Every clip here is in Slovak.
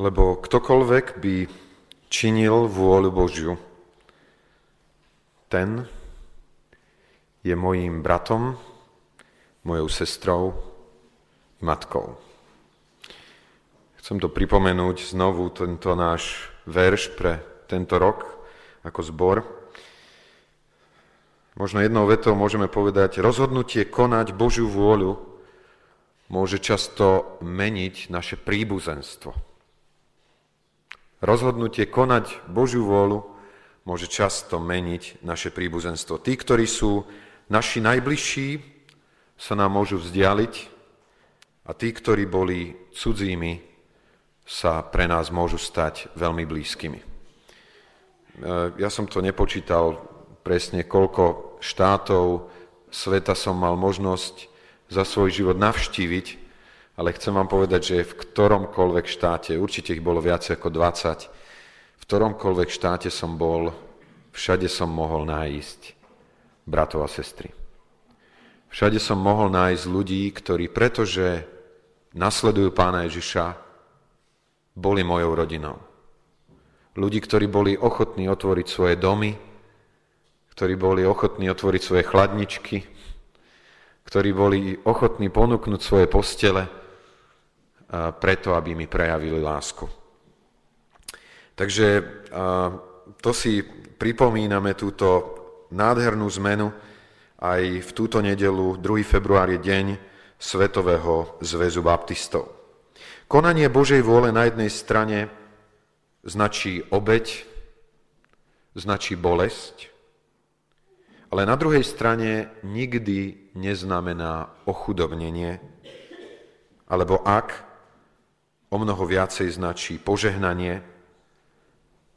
Lebo ktokoľvek by činil vôľu Božiu, ten je mojím bratom, mojou sestrou matkou. Chcem to pripomenúť znovu, tento náš verš pre tento rok ako zbor. Možno jednou vetou môžeme povedať, rozhodnutie konať Božiu vôľu môže často meniť naše príbuzenstvo. Rozhodnutie konať Božiu vôľu môže často meniť naše príbuzenstvo. Tí, ktorí sú naši najbližší, sa nám môžu vzdialiť a tí, ktorí boli cudzími, sa pre nás môžu stať veľmi blízkymi. E, ja som to nepočítal presne, koľko štátov sveta som mal možnosť za svoj život navštíviť, ale chcem vám povedať, že v ktoromkoľvek štáte, určite ich bolo viac ako 20, v ktoromkoľvek štáte som bol, všade som mohol nájsť bratov a sestry. Všade som mohol nájsť ľudí, ktorí, pretože nasledujú pána Ježiša, boli mojou rodinou. Ľudí, ktorí boli ochotní otvoriť svoje domy, ktorí boli ochotní otvoriť svoje chladničky, ktorí boli ochotní ponúknuť svoje postele, preto, aby mi prejavili lásku. Takže to si pripomíname túto nádhernú zmenu aj v túto nedelu, 2. február je deň Svetového zväzu baptistov. Konanie Božej vôle na jednej strane značí obeď, značí bolesť, ale na druhej strane nikdy neznamená ochudobnenie, alebo ak o mnoho viacej značí požehnanie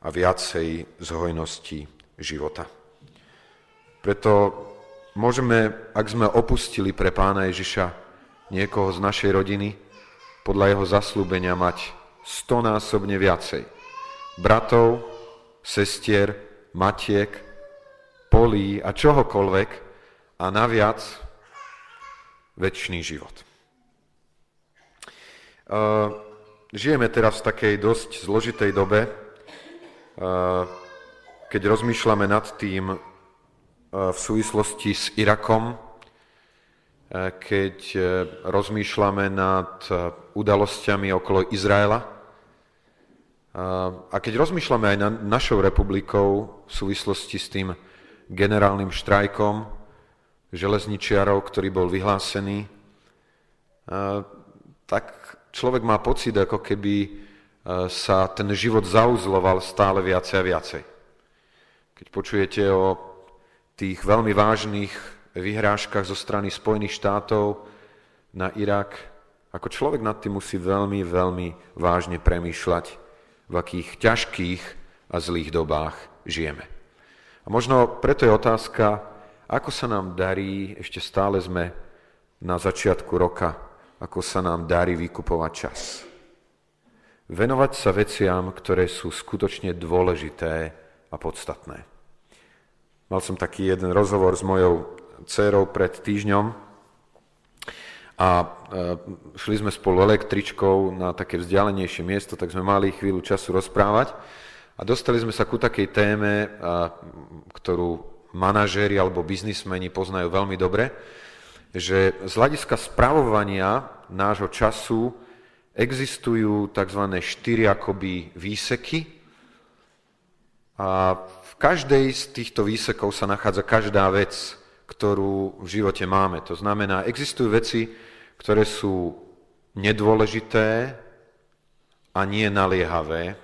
a viacej z hojnosti života. Preto môžeme, ak sme opustili pre pána Ježiša niekoho z našej rodiny, podľa jeho zaslúbenia mať stonásobne viacej. Bratov, sestier, matiek, polí a čohokoľvek a naviac väčší život. Uh, Žijeme teraz v takej dosť zložitej dobe, keď rozmýšľame nad tým v súvislosti s Irakom, keď e, rozmýšľame nad udalosťami okolo Izraela a keď rozmýšľame aj nad našou republikou v súvislosti s tým generálnym štrajkom železničiarov, ktorý bol vyhlásený, tak človek má pocit, ako keby e, sa ten život zauzloval stále viacej a viacej. Keď počujete o tých veľmi vážnych vyhrážkach zo strany Spojených štátov na Irak, ako človek nad tým musí veľmi, veľmi vážne premýšľať, v akých ťažkých a zlých dobách žijeme. A možno preto je otázka, ako sa nám darí, ešte stále sme na začiatku roka ako sa nám darí vykupovať čas. Venovať sa veciam, ktoré sú skutočne dôležité a podstatné. Mal som taký jeden rozhovor s mojou dcerou pred týždňom a e, šli sme spolu električkou na také vzdialenejšie miesto, tak sme mali chvíľu času rozprávať a dostali sme sa ku takej téme, ktorú manažéri alebo biznismeni poznajú veľmi dobre, že z hľadiska spravovania nášho času existujú tzv. štyri akoby výseky a v každej z týchto výsekov sa nachádza každá vec, ktorú v živote máme. To znamená, existujú veci, ktoré sú nedôležité a nie naliehavé.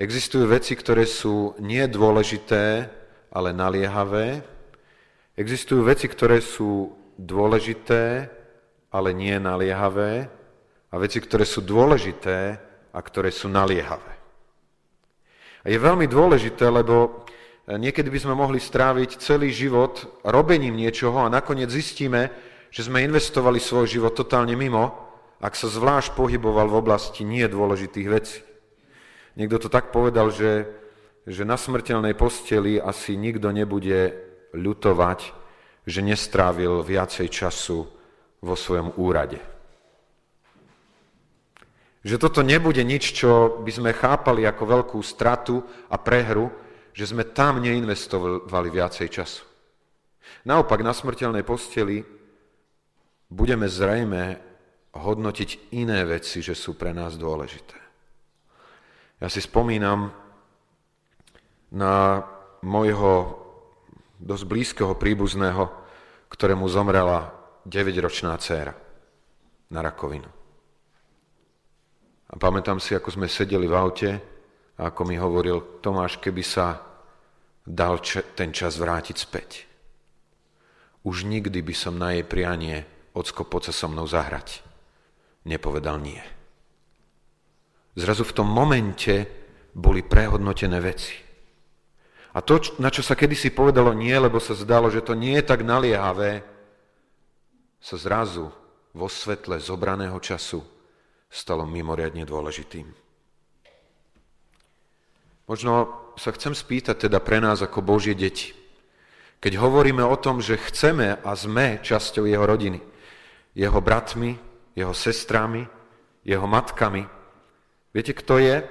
Existujú veci, ktoré sú nedôležité, ale naliehavé. Existujú veci, ktoré sú dôležité, ale nie naliehavé a veci, ktoré sú dôležité a ktoré sú naliehavé. A je veľmi dôležité, lebo niekedy by sme mohli stráviť celý život robením niečoho a nakoniec zistíme, že sme investovali svoj život totálne mimo, ak sa zvlášť pohyboval v oblasti nie dôležitých vecí. Niekto to tak povedal, že, že na smrteľnej posteli asi nikto nebude ľutovať, že nestrávil viacej času vo svojom úrade. Že toto nebude nič, čo by sme chápali ako veľkú stratu a prehru, že sme tam neinvestovali viacej času. Naopak na smrteľnej posteli budeme zrejme hodnotiť iné veci, že sú pre nás dôležité. Ja si spomínam na môjho dosť blízkeho príbuzného, ktorému zomrela 9-ročná dcéra na rakovinu. A pamätám si, ako sme sedeli v aute a ako mi hovoril Tomáš, keby sa dal ten čas vrátiť späť. Už nikdy by som na jej prianie ocko poď sa so mnou zahrať. Nepovedal nie. Zrazu v tom momente boli prehodnotené veci. A to, na čo sa kedysi povedalo nie, lebo sa zdalo, že to nie je tak naliehavé, sa zrazu vo svetle zobraného času stalo mimoriadne dôležitým. Možno sa chcem spýtať teda pre nás ako Božie deti. Keď hovoríme o tom, že chceme a sme časťou jeho rodiny, jeho bratmi, jeho sestrami, jeho matkami, viete, kto je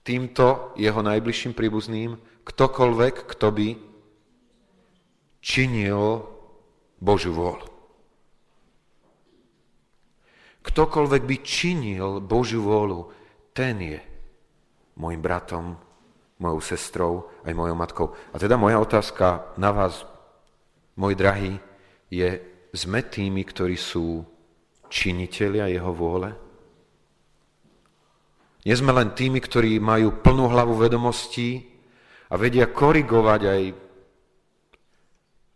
týmto jeho najbližším príbuzným, ktokoľvek, kto by činil Božiu vôľu. Ktokoľvek by činil Božiu vôľu, ten je môjim bratom, mojou sestrou, aj mojou matkou. A teda moja otázka na vás, môj drahý, je, sme tými, ktorí sú činitelia jeho vôle? Nie sme len tými, ktorí majú plnú hlavu vedomostí a vedia korigovať aj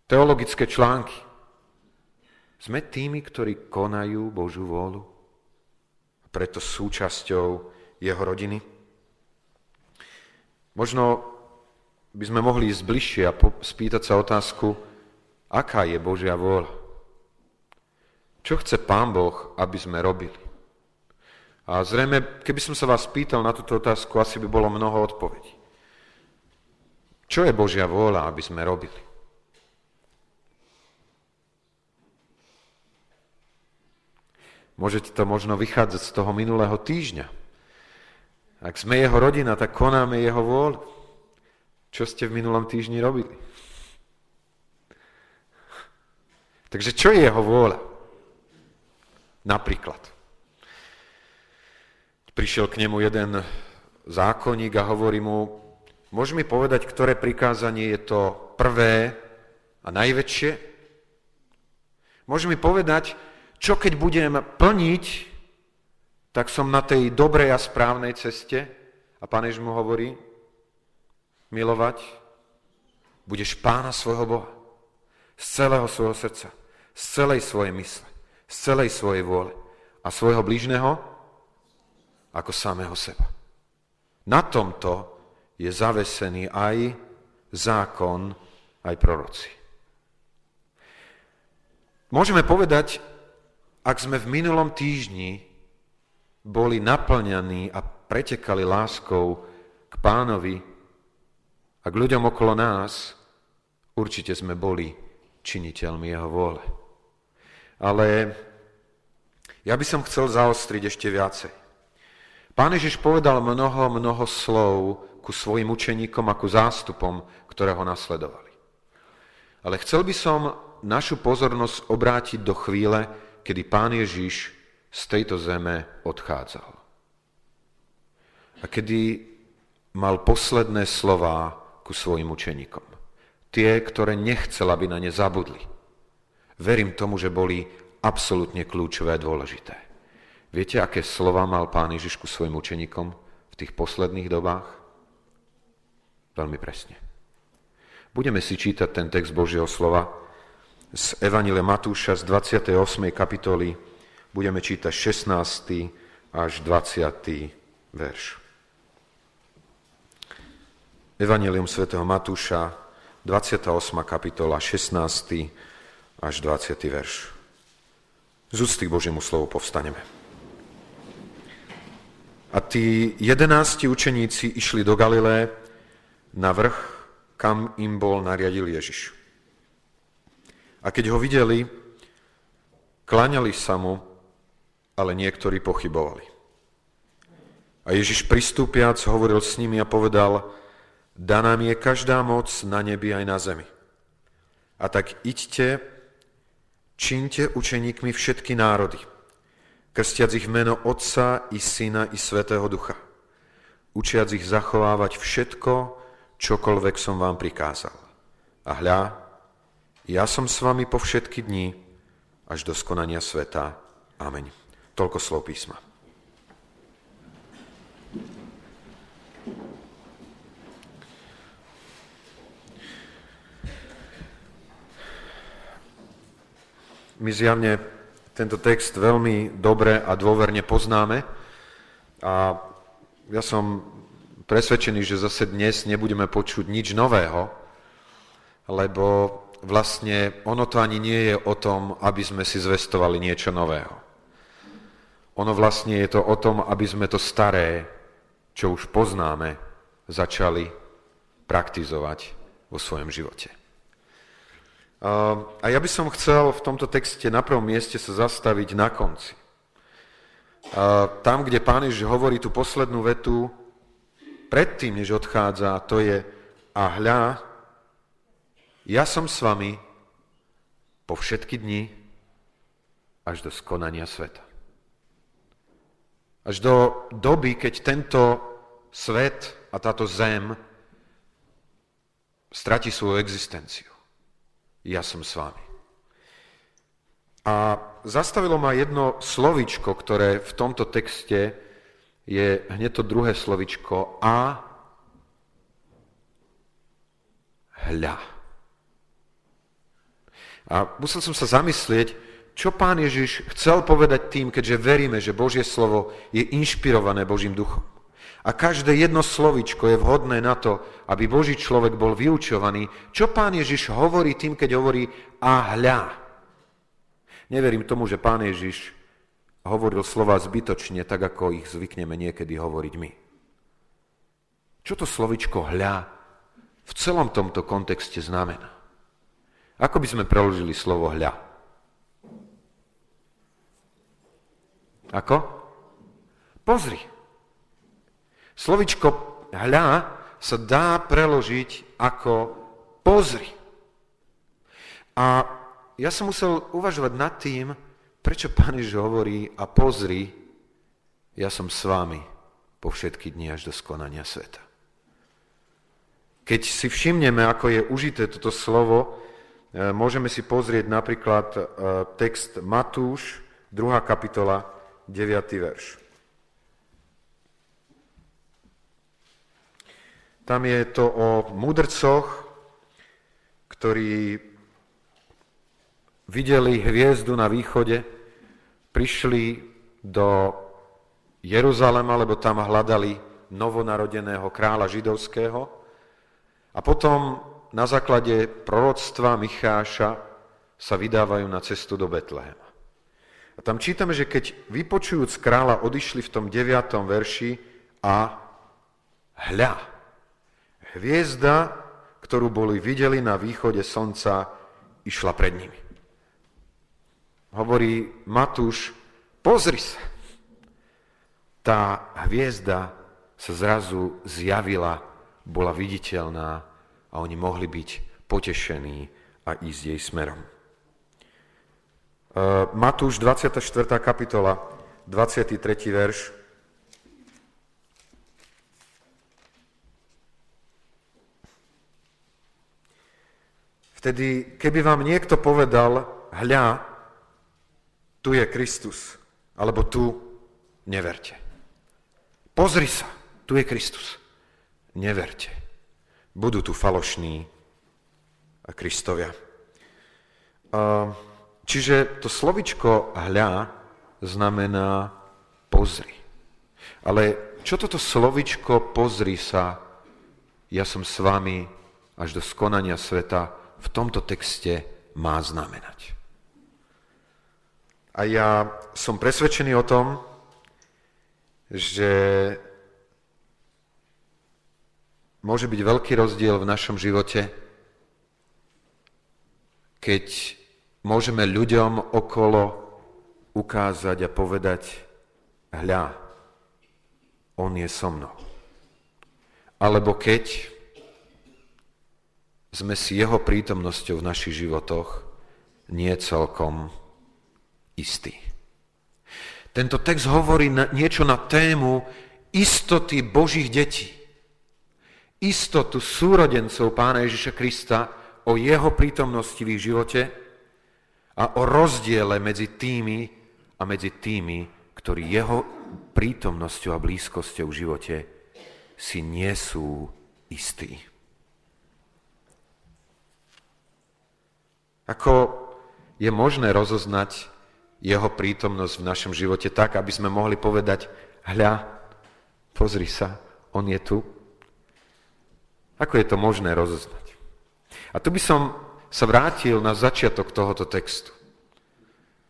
teologické články. Sme tými, ktorí konajú Božú vôľu preto súčasťou jeho rodiny. Možno by sme mohli ísť bližšie a spýtať sa otázku, aká je Božia vôľa. Čo chce Pán Boh, aby sme robili? A zrejme, keby som sa vás pýtal na túto otázku, asi by bolo mnoho odpovedí. Čo je Božia vôľa, aby sme robili? Môžete to možno vychádzať z toho minulého týždňa. Ak sme jeho rodina, tak konáme jeho vôľu. Čo ste v minulom týždni robili? Takže čo je jeho vôľa? Napríklad. Prišiel k nemu jeden zákonník a hovorí mu, môžeš mi povedať, ktoré prikázanie je to prvé a najväčšie? Môžeš mi povedať, čo keď budem plniť, tak som na tej dobrej a správnej ceste? A pán mu hovorí, milovať budeš pána svojho Boha z celého svojho srdca, z celej svojej mysle, z celej svojej vôle a svojho blížneho ako samého seba. Na tomto je zavesený aj zákon, aj proroci. Môžeme povedať, ak sme v minulom týždni boli naplňaní a pretekali láskou k pánovi a k ľuďom okolo nás, určite sme boli činiteľmi jeho vôle. Ale ja by som chcel zaostriť ešte viacej. Pán Ježiš povedal mnoho, mnoho slov ku svojim učeníkom a ku zástupom, ktoré ho nasledovali. Ale chcel by som našu pozornosť obrátiť do chvíle, kedy Pán Ježiš z tejto zeme odchádzal. A kedy mal posledné slová ku svojim učeníkom. Tie, ktoré nechcel, aby na ne zabudli. Verím tomu, že boli absolútne kľúčové a dôležité. Viete, aké slova mal pán Ježiš ku svojim učeníkom v tých posledných dobách? Veľmi presne. Budeme si čítať ten text Božieho slova z Evanile Matúša z 28. kapitoly. Budeme čítať 16. až 20. verš. Evangelium svätého Matúša, 28. kapitola, 16. až 20. verš. Z úcty k Božiemu slovu povstaneme. A tí jedenácti učeníci išli do Galilé na vrch, kam im bol nariadil Ježiš. A keď ho videli, kláňali sa mu ale niektorí pochybovali. A Ježiš pristúpiac hovoril s nimi a povedal, daná mi je každá moc na nebi aj na zemi. A tak iďte, čínte učeníkmi všetky národy, krstiac ich meno Otca i Syna i Svetého Ducha, učiac ich zachovávať všetko, čokoľvek som vám prikázal. A hľa, ja som s vami po všetky dni, až do skonania sveta. Amen. Toľko slov písma. My zjavne tento text veľmi dobre a dôverne poznáme a ja som presvedčený, že zase dnes nebudeme počuť nič nového, lebo vlastne ono to ani nie je o tom, aby sme si zvestovali niečo nového. Ono vlastne je to o tom, aby sme to staré, čo už poznáme, začali praktizovať vo svojom živote. A ja by som chcel v tomto texte na prvom mieste sa zastaviť na konci. Tam, kde pán Ježiš hovorí tú poslednú vetu, predtým, než odchádza, to je a hľa, ja som s vami po všetky dni až do skonania sveta. Až do doby, keď tento svet a táto zem stratí svoju existenciu. Ja som s vami. A zastavilo ma jedno slovičko, ktoré v tomto texte je hneď to druhé slovičko a hľa. A musel som sa zamyslieť, čo pán Ježiš chcel povedať tým, keďže veríme, že Božie slovo je inšpirované Božím duchom. A každé jedno slovičko je vhodné na to, aby Boží človek bol vyučovaný. Čo pán Ježiš hovorí tým, keď hovorí a hľa? Neverím tomu, že pán Ježiš hovoril slova zbytočne, tak ako ich zvykneme niekedy hovoriť my. Čo to slovičko hľa v celom tomto kontexte znamená? Ako by sme preložili slovo hľa? Ako? Pozri. Slovičko hľa sa dá preložiť ako pozri. A ja som musel uvažovať nad tým, prečo Pán Ježiš hovorí a pozri, ja som s vami po všetky dni až do skonania sveta. Keď si všimneme, ako je užité toto slovo, môžeme si pozrieť napríklad e, text Matúš, 2. kapitola, 9. verš. Tam je to o mudrcoch, ktorí videli hviezdu na východe, prišli do Jeruzalema, lebo tam hľadali novonarodeného kráľa židovského. A potom na základe proroctva Micháša sa vydávajú na cestu do Betlehema. A tam čítame, že keď vypočujúc kráľa odišli v tom 9. verši a hľa, hviezda, ktorú boli videli na východe slnca, išla pred nimi. Hovorí Matúš, pozri sa. Tá hviezda sa zrazu zjavila, bola viditeľná a oni mohli byť potešení a ísť jej smerom. E, Matúš 24. kapitola, 23. verš. Vtedy, keby vám niekto povedal, hľa, tu je Kristus, alebo tu, neverte. Pozri sa, tu je Kristus. Neverte budú tu falošní Kristovia. Čiže to slovičko hľa znamená pozri. Ale čo toto slovičko pozri sa, ja som s vami až do skonania sveta, v tomto texte má znamenať. A ja som presvedčený o tom, že môže byť veľký rozdiel v našom živote, keď môžeme ľuďom okolo ukázať a povedať, hľa, on je so mnou. Alebo keď sme si jeho prítomnosťou v našich životoch nie celkom istí. Tento text hovorí na, niečo na tému istoty Božích detí. Istotu súrodencov Pána Ježiša Krista o jeho prítomnosti v ich živote a o rozdiele medzi tými a medzi tými, ktorí jeho prítomnosťou a blízkosťou v živote si nie sú istí. Ako je možné rozoznať jeho prítomnosť v našom živote tak, aby sme mohli povedať, hľa, pozri sa, on je tu. Ako je to možné rozoznať? A tu by som sa vrátil na začiatok tohoto textu.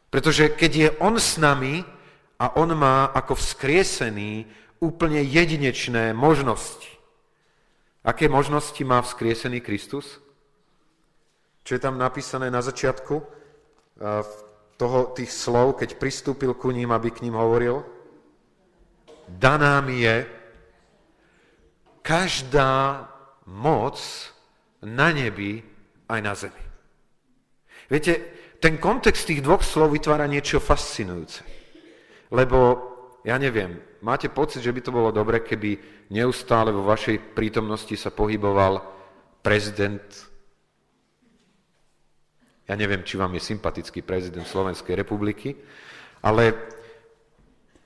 Pretože keď je on s nami a on má ako vzkriesený úplne jedinečné možnosti. Aké možnosti má vzkriesený Kristus? Čo je tam napísané na začiatku toho, tých slov, keď pristúpil ku ním, aby k ním hovoril? Daná mi je každá moc na nebi aj na zemi. Viete, ten kontext tých dvoch slov vytvára niečo fascinujúce. Lebo ja neviem, máte pocit, že by to bolo dobre, keby neustále vo vašej prítomnosti sa pohyboval prezident, ja neviem, či vám je sympatický prezident Slovenskej republiky, ale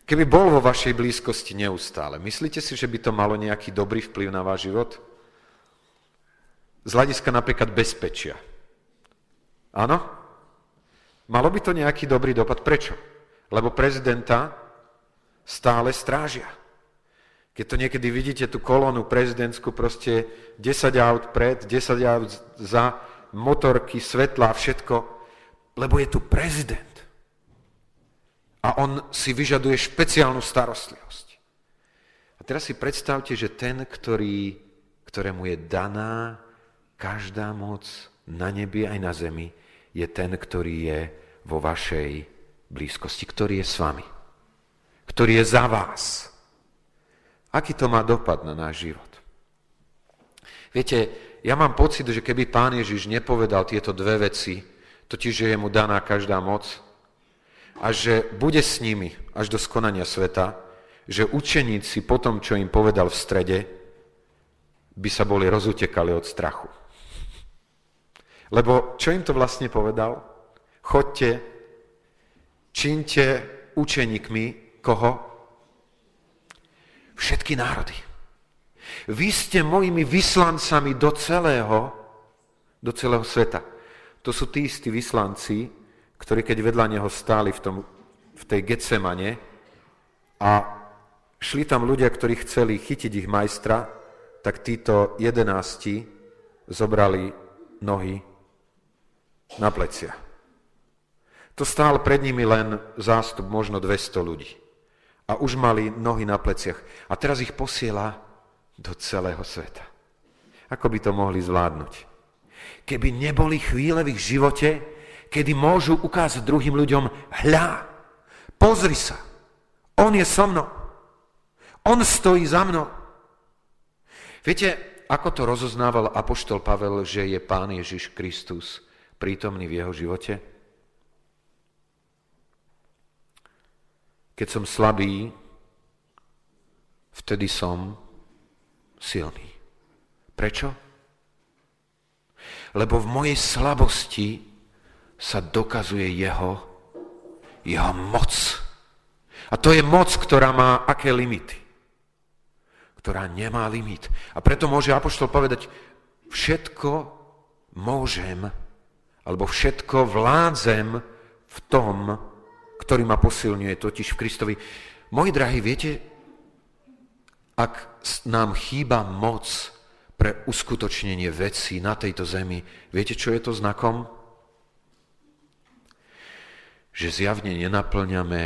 keby bol vo vašej blízkosti neustále, myslíte si, že by to malo nejaký dobrý vplyv na váš život? Z hľadiska napríklad bezpečia. Áno? Malo by to nejaký dobrý dopad. Prečo? Lebo prezidenta stále strážia. Keď to niekedy vidíte, tú kolónu prezidentskú, proste 10 aut pred, 10 aut za, motorky, svetla, všetko, lebo je tu prezident. A on si vyžaduje špeciálnu starostlivosť. A teraz si predstavte, že ten, ktorý, ktorému je daná každá moc na nebi aj na zemi, je ten, ktorý je vo vašej blízkosti, ktorý je s vami ktorý je za vás. Aký to má dopad na náš život? Viete, ja mám pocit, že keby pán Ježiš nepovedal tieto dve veci, totiž, že je mu daná každá moc a že bude s nimi až do skonania sveta, že učeníci po tom, čo im povedal v strede, by sa boli rozutekali od strachu. Lebo čo im to vlastne povedal? Chodte, čínte učeníkmi Koho? Všetky národy. Vy ste mojimi vyslancami do celého, do celého sveta. To sú tí istí vyslanci, ktorí keď vedľa neho stáli v, tom, v tej Getsemane a šli tam ľudia, ktorí chceli chytiť ich majstra, tak títo jedenácti zobrali nohy na plecia. To stál pred nimi len zástup možno 200 ľudí a už mali nohy na pleciach. A teraz ich posiela do celého sveta. Ako by to mohli zvládnuť? Keby neboli chvíle v ich živote, kedy môžu ukázať druhým ľuďom, hľa, pozri sa, on je so mnou, on stojí za mnou. Viete, ako to rozoznával Apoštol Pavel, že je Pán Ježiš Kristus prítomný v jeho živote? Keď som slabý, vtedy som silný. Prečo? Lebo v mojej slabosti sa dokazuje jeho, jeho moc. A to je moc, ktorá má aké limity? Ktorá nemá limit. A preto môže Apoštol povedať, všetko môžem, alebo všetko vládzem v tom, ktorý ma posilňuje, totiž v Kristovi. Moji drahí, viete, ak nám chýba moc pre uskutočnenie vecí na tejto zemi, viete, čo je to znakom? Že zjavne nenaplňame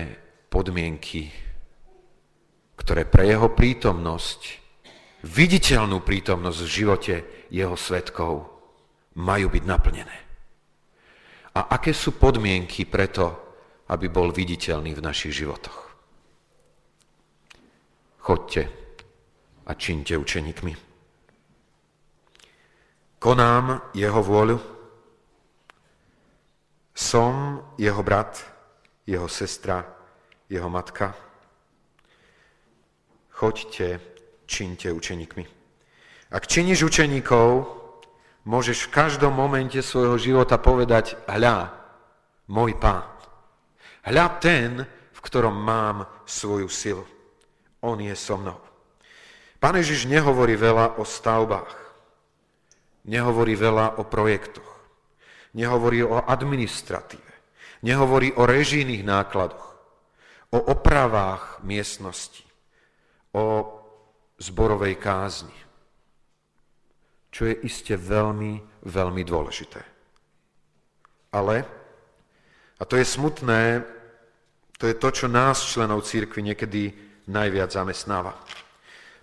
podmienky, ktoré pre jeho prítomnosť, viditeľnú prítomnosť v živote jeho svetkov majú byť naplnené. A aké sú podmienky preto, aby bol viditeľný v našich životoch. Chodte a čiňte učeníkmi. Konám jeho vôľu, som jeho brat, jeho sestra, jeho matka. Choďte, čiňte učeníkmi. Ak činíš učeníkov, môžeš v každom momente svojho života povedať, hľa, môj pán. Hľa ten, v ktorom mám svoju silu. On je so mnou. Pán Ježiš nehovorí veľa o stavbách. Nehovorí veľa o projektoch. Nehovorí o administratíve. Nehovorí o režijných nákladoch. O opravách miestnosti. O zborovej kázni. Čo je iste veľmi, veľmi dôležité. Ale, a to je smutné, to je to, čo nás, členov církvy, niekedy najviac zamestnáva.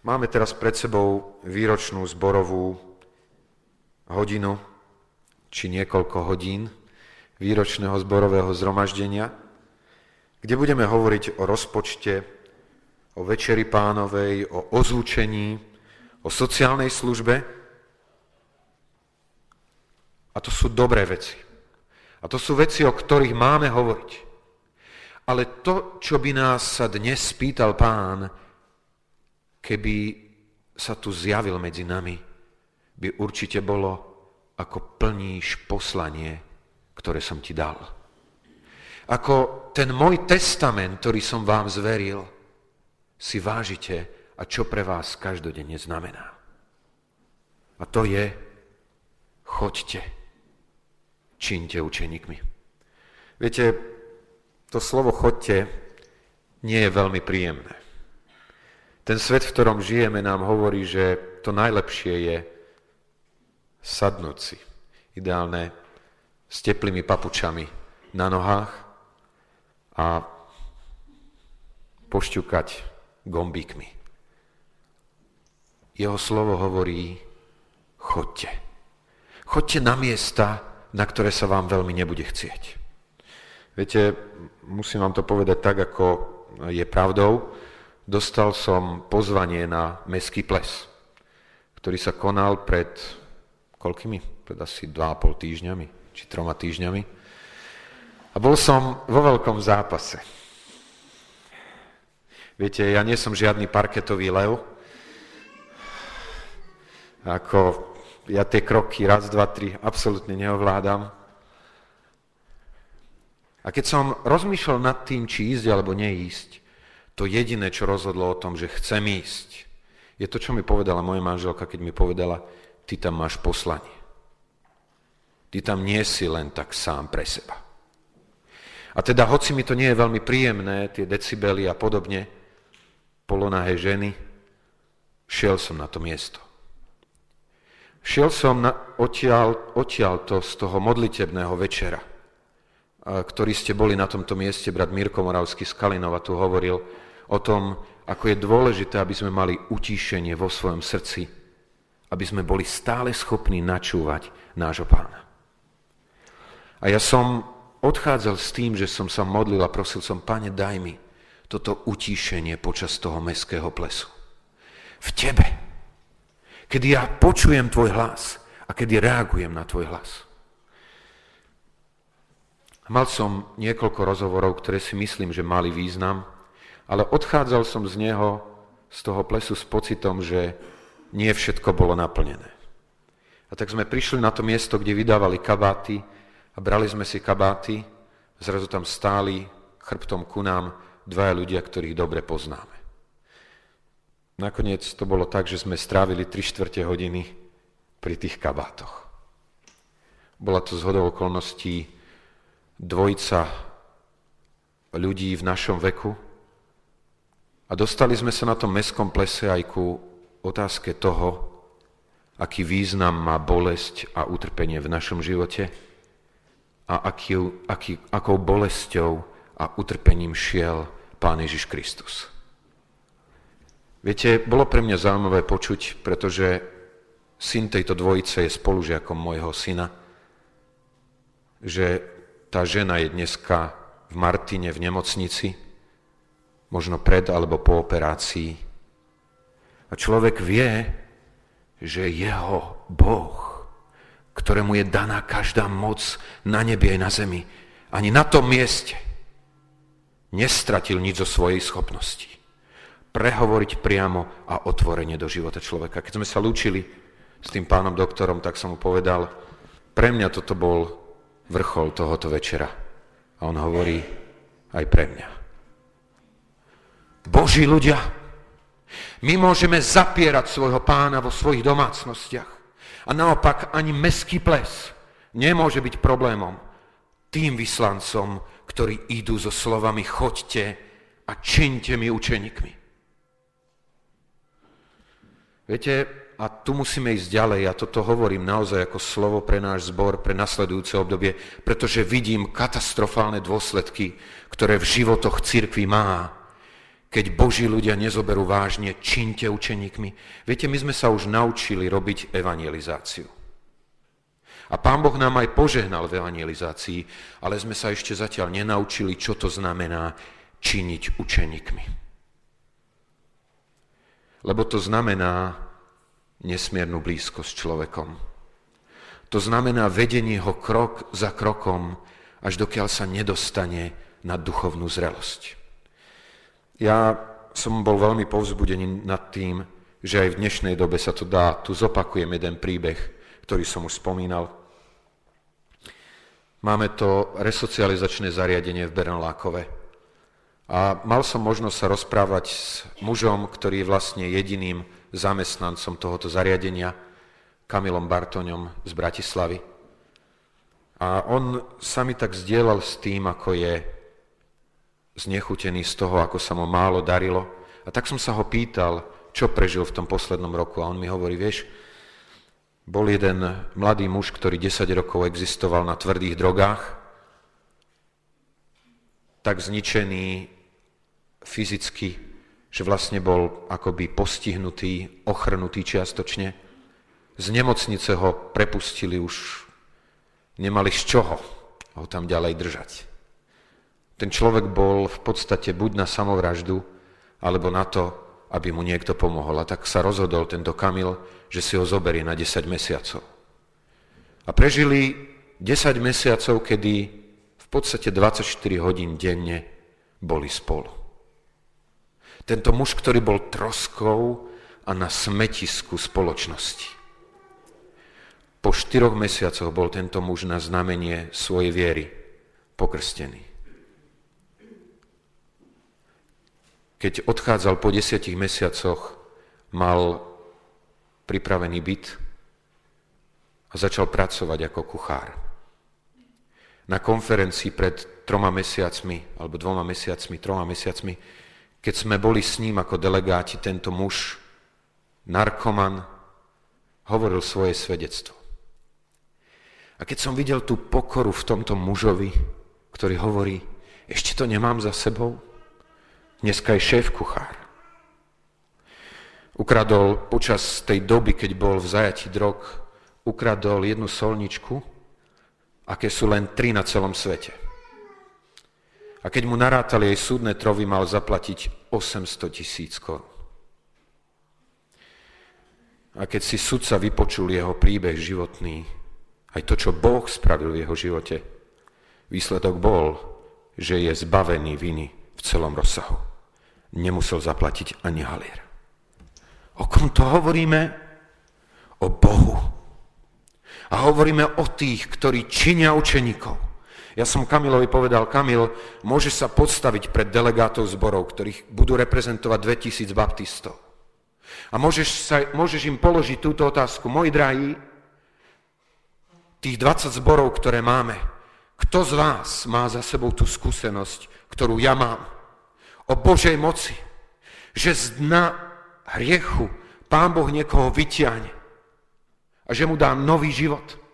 Máme teraz pred sebou výročnú zborovú hodinu, či niekoľko hodín výročného zborového zhromaždenia, kde budeme hovoriť o rozpočte, o večeri pánovej, o ozúčení, o sociálnej službe. A to sú dobré veci. A to sú veci, o ktorých máme hovoriť. Ale to, čo by nás sa dnes spýtal pán, keby sa tu zjavil medzi nami, by určite bolo, ako plníš poslanie, ktoré som ti dal. Ako ten môj testament, ktorý som vám zveril, si vážite a čo pre vás každodenne znamená. A to je, choďte, čínte učeníkmi. Viete, to slovo chodte nie je veľmi príjemné. Ten svet, v ktorom žijeme, nám hovorí, že to najlepšie je sadnúť si. Ideálne s teplými papučami na nohách a pošťukať gombíkmi. Jeho slovo hovorí, chodte. Chodte na miesta, na ktoré sa vám veľmi nebude chcieť. Viete, musím vám to povedať tak, ako je pravdou. Dostal som pozvanie na meský ples, ktorý sa konal pred koľkými? Pred asi 2,5 týždňami, či troma týždňami. A bol som vo veľkom zápase. Viete, ja nie som žiadny parketový lev. Ako ja tie kroky raz, dva, tri absolútne neovládam. A keď som rozmýšľal nad tým, či ísť alebo neísť, to jediné, čo rozhodlo o tom, že chcem ísť, je to, čo mi povedala moja manželka, keď mi povedala, ty tam máš poslanie. Ty tam nie si len tak sám pre seba. A teda, hoci mi to nie je veľmi príjemné, tie decibely a podobne, polonahé ženy, šiel som na to miesto. Šiel som na, odtiaľ, odtiaľ to z toho modlitebného večera, ktorý ste boli na tomto mieste, brat Mirko Moravský z Kalinova tu hovoril o tom, ako je dôležité, aby sme mali utíšenie vo svojom srdci, aby sme boli stále schopní načúvať nášho pána. A ja som odchádzal s tým, že som sa modlil a prosil som, pane, daj mi, toto utíšenie počas toho meského plesu. V tebe. Kedy ja počujem tvoj hlas a kedy reagujem na tvoj hlas. Mal som niekoľko rozhovorov, ktoré si myslím, že mali význam, ale odchádzal som z neho, z toho plesu s pocitom, že nie všetko bolo naplnené. A tak sme prišli na to miesto, kde vydávali kabáty a brali sme si kabáty, zrazu tam stáli chrbtom ku nám dvaja ľudia, ktorých dobre poznáme. Nakoniec to bolo tak, že sme strávili 3 čtvrte hodiny pri tých kabátoch. Bola to zhodou okolností dvojica ľudí v našom veku a dostali sme sa na tom mestskom plese aj ku otázke toho, aký význam má bolesť a utrpenie v našom živote a aký, aký, akou bolesťou a utrpením šiel Pán Ježiš Kristus. Viete, bolo pre mňa zaujímavé počuť, pretože syn tejto dvojice je spolužiakom môjho syna, že tá žena je dneska v Martine v nemocnici, možno pred alebo po operácii. A človek vie, že jeho Boh, ktorému je daná každá moc na nebi aj na zemi, ani na tom mieste nestratil nič zo svojej schopnosti. Prehovoriť priamo a otvorene do života človeka. Keď sme sa lúčili s tým pánom doktorom, tak som mu povedal, pre mňa toto bol vrchol tohoto večera. A on hovorí, aj pre mňa. Boží ľudia, my môžeme zapierať svojho pána vo svojich domácnostiach. A naopak ani meský ples nemôže byť problémom tým vyslancom, ktorí idú so slovami choďte a čiňte mi učeníkmi. Viete, a tu musíme ísť ďalej, ja toto hovorím naozaj ako slovo pre náš zbor, pre nasledujúce obdobie, pretože vidím katastrofálne dôsledky, ktoré v životoch cirkvi má, keď Boží ľudia nezoberú vážne, činte učeníkmi. Viete, my sme sa už naučili robiť evangelizáciu. A Pán Boh nám aj požehnal v evangelizácii, ale sme sa ešte zatiaľ nenaučili, čo to znamená činiť učeníkmi. Lebo to znamená nesmiernu blízko s človekom. To znamená vedenie ho krok za krokom, až dokiaľ sa nedostane na duchovnú zrelosť. Ja som bol veľmi povzbudený nad tým, že aj v dnešnej dobe sa to dá. Tu zopakujem jeden príbeh, ktorý som už spomínal. Máme to resocializačné zariadenie v Bernlákove. A mal som možnosť sa rozprávať s mužom, ktorý je vlastne jediným zamestnancom tohoto zariadenia, Kamilom Bartoňom z Bratislavy. A on sa mi tak zdieľal s tým, ako je znechutený z toho, ako sa mu málo darilo. A tak som sa ho pýtal, čo prežil v tom poslednom roku. A on mi hovorí, vieš, bol jeden mladý muž, ktorý 10 rokov existoval na tvrdých drogách, tak zničený fyzicky, že vlastne bol akoby postihnutý, ochrnutý čiastočne. Z nemocnice ho prepustili už, nemali z čoho ho tam ďalej držať. Ten človek bol v podstate buď na samovraždu, alebo na to, aby mu niekto pomohol. A tak sa rozhodol tento Kamil, že si ho zoberie na 10 mesiacov. A prežili 10 mesiacov, kedy v podstate 24 hodín denne boli spolu. Tento muž, ktorý bol troskou a na smetisku spoločnosti. Po štyroch mesiacoch bol tento muž na znamenie svojej viery pokrstený. Keď odchádzal po desiatich mesiacoch, mal pripravený byt a začal pracovať ako kuchár. Na konferencii pred troma mesiacmi, alebo dvoma mesiacmi, troma mesiacmi, keď sme boli s ním ako delegáti, tento muž, narkoman, hovoril svoje svedectvo. A keď som videl tú pokoru v tomto mužovi, ktorý hovorí, ešte to nemám za sebou, dneska je šéf kuchár. Ukradol počas tej doby, keď bol v zajati drog, ukradol jednu solničku, aké sú len tri na celom svete. A keď mu narátali jej súdne trovy, mal zaplatiť 800 tisíc korún. A keď si sudca vypočul jeho príbeh životný, aj to, čo Boh spravil v jeho živote, výsledok bol, že je zbavený viny v celom rozsahu. Nemusel zaplatiť ani halier. O kom to hovoríme? O Bohu. A hovoríme o tých, ktorí činia učeníkov ja som Kamilovi povedal, Kamil, môže sa podstaviť pred delegátov zborov, ktorých budú reprezentovať 2000 baptistov. A môžeš, sa, môžeš im položiť túto otázku. Moji drahí, tých 20 zborov, ktoré máme, kto z vás má za sebou tú skúsenosť, ktorú ja mám? O Božej moci. Že z dna hriechu Pán Boh niekoho vyťahne a že mu dá nový život.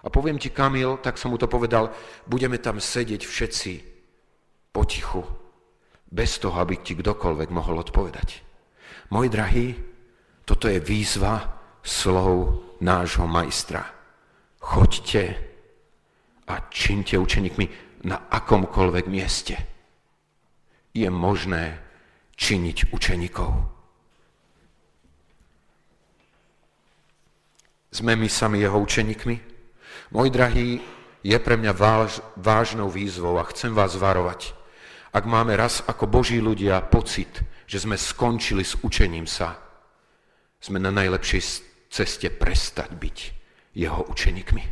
A poviem ti, Kamil, tak som mu to povedal, budeme tam sedieť všetci potichu, bez toho, aby ti kdokoľvek mohol odpovedať. Môj drahý, toto je výzva slov nášho majstra. Choďte a činte učeníkmi. na akomkoľvek mieste je možné činiť učeníkov. Sme my sami jeho učeníkmi? Môj drahý, je pre mňa váž, vážnou výzvou a chcem vás varovať. Ak máme raz ako Boží ľudia pocit, že sme skončili s učením sa, sme na najlepšej ceste prestať byť jeho učeníkmi.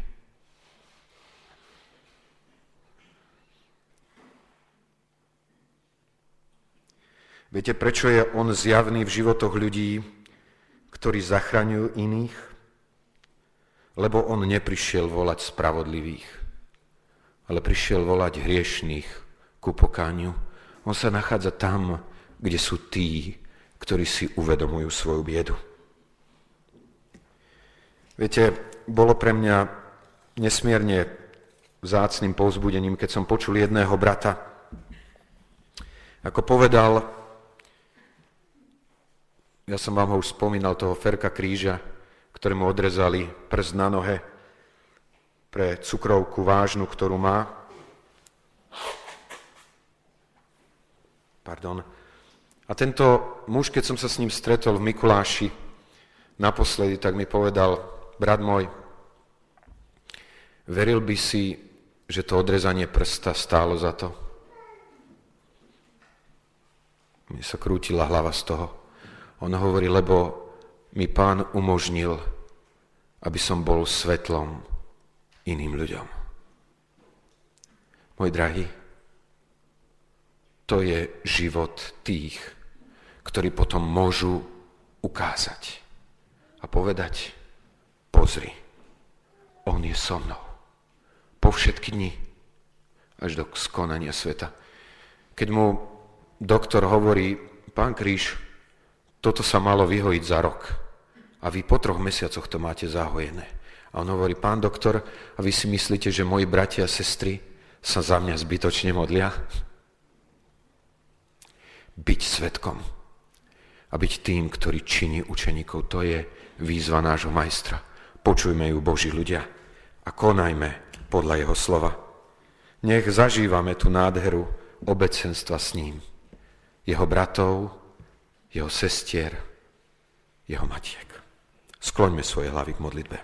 Viete, prečo je on zjavný v životoch ľudí, ktorí zachraňujú iných? Lebo on neprišiel volať spravodlivých, ale prišiel volať hriešných ku pokániu. On sa nachádza tam, kde sú tí, ktorí si uvedomujú svoju biedu. Viete, bolo pre mňa nesmierne vzácným povzbudením, keď som počul jedného brata, ako povedal, ja som vám ho už spomínal, toho Ferka Kríža, ktorému odrezali prst na nohe pre cukrovku vážnu, ktorú má. Pardon. A tento muž, keď som sa s ním stretol v Mikuláši naposledy, tak mi povedal, brat môj, veril by si, že to odrezanie prsta stálo za to? Mne sa krútila hlava z toho. On hovorí, lebo mi pán umožnil, aby som bol svetlom iným ľuďom. Môj drahý, to je život tých, ktorí potom môžu ukázať a povedať, pozri, on je so mnou. Po všetky dni, až do skonania sveta. Keď mu doktor hovorí, pán Kríž, toto sa malo vyhojiť za rok. A vy po troch mesiacoch to máte zahojené. A on hovorí, pán doktor, a vy si myslíte, že moji bratia a sestry sa za mňa zbytočne modlia? Byť svetkom a byť tým, ktorý činí učeníkov, to je výzva nášho majstra. Počujme ju, Boží ľudia, a konajme podľa jeho slova. Nech zažívame tú nádheru obecenstva s ním, jeho bratov, jeho sestier, jeho matiek. Skloňme svoje hlavy k modlitbe.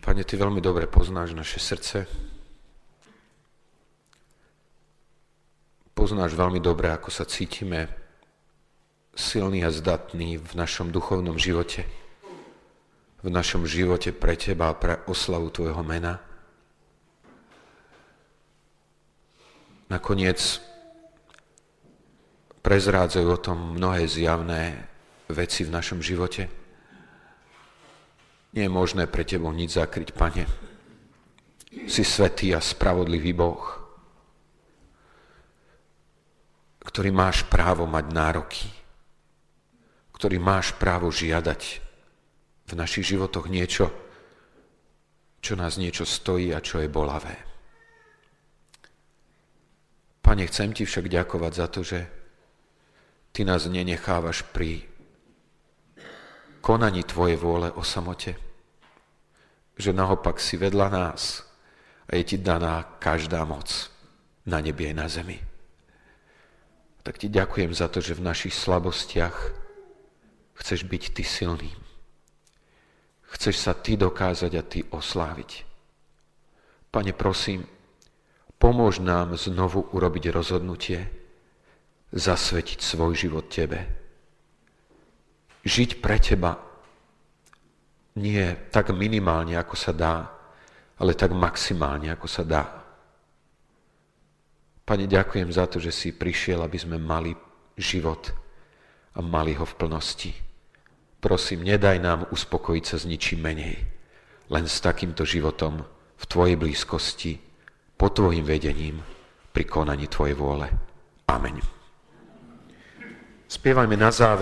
Pane, Ty veľmi dobre poznáš naše srdce. Poznáš veľmi dobre, ako sa cítime silní a zdatní v našom duchovnom živote, v našom živote pre Teba a pre oslavu Tvojho mena. Nakoniec prezrádzajú o tom mnohé zjavné veci v našom živote. Nie je možné pre Tebou nič zakryť, Pane. Si svetý a spravodlivý Boh, ktorý máš právo mať nároky, ktorý máš právo žiadať v našich životoch niečo, čo nás niečo stojí a čo je bolavé. Pane, chcem Ti však ďakovať za to, že Ty nás nenechávaš pri konaní Tvojej vôle o samote. Že naopak si vedľa nás a je Ti daná každá moc na nebi aj na zemi. Tak Ti ďakujem za to, že v našich slabostiach chceš byť Ty silným. Chceš sa Ty dokázať a Ty osláviť. Pane, prosím, Pomôž nám znovu urobiť rozhodnutie, zasvetiť svoj život Tebe. Žiť pre Teba nie tak minimálne, ako sa dá, ale tak maximálne, ako sa dá. Pane, ďakujem za to, že si prišiel, aby sme mali život a mali ho v plnosti. Prosím, nedaj nám uspokojiť sa s ničím menej, len s takýmto životom v Tvojej blízkosti, pod Tvojim vedením pri konaní Tvojej vôle. Amen. Spievajme na záver.